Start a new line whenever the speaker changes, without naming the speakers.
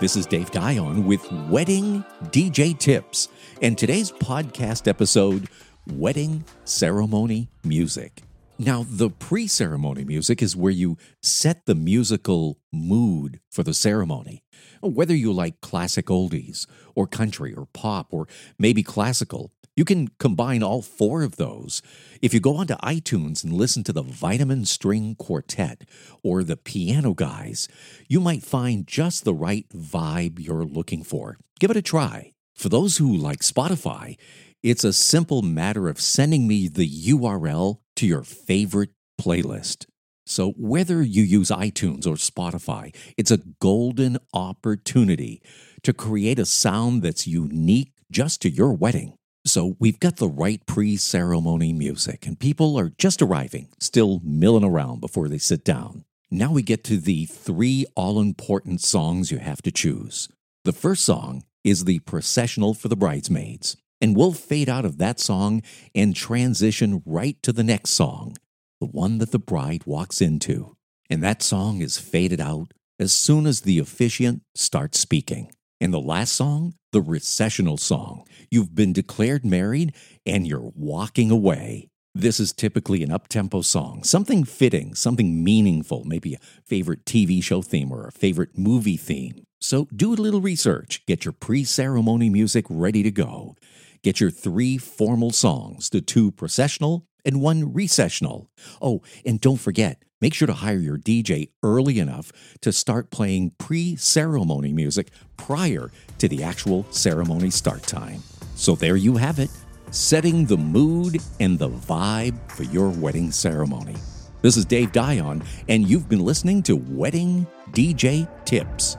This is Dave Dion with Wedding DJ Tips, and today's podcast episode Wedding Ceremony Music. Now, the pre ceremony music is where you set the musical mood for the ceremony. Whether you like classic oldies, or country, or pop, or maybe classical, you can combine all four of those. If you go onto iTunes and listen to the Vitamin String Quartet or the Piano Guys, you might find just the right vibe you're looking for. Give it a try. For those who like Spotify, it's a simple matter of sending me the URL to your favorite playlist. So, whether you use iTunes or Spotify, it's a golden opportunity to create a sound that's unique just to your wedding. So we've got the right pre ceremony music, and people are just arriving, still milling around before they sit down. Now we get to the three all important songs you have to choose. The first song is the processional for the bridesmaids, and we'll fade out of that song and transition right to the next song, the one that the bride walks into. And that song is faded out as soon as the officiant starts speaking. And the last song, the recessional song. You've been declared married and you're walking away. This is typically an up-tempo song, something fitting, something meaningful, maybe a favorite TV show theme or a favorite movie theme. So do a little research, get your pre-ceremony music ready to go. Get your three formal songs, the two processional and one recessional. Oh, and don't forget, make sure to hire your DJ early enough to start playing pre ceremony music prior to the actual ceremony start time. So there you have it, setting the mood and the vibe for your wedding ceremony. This is Dave Dion, and you've been listening to Wedding DJ Tips.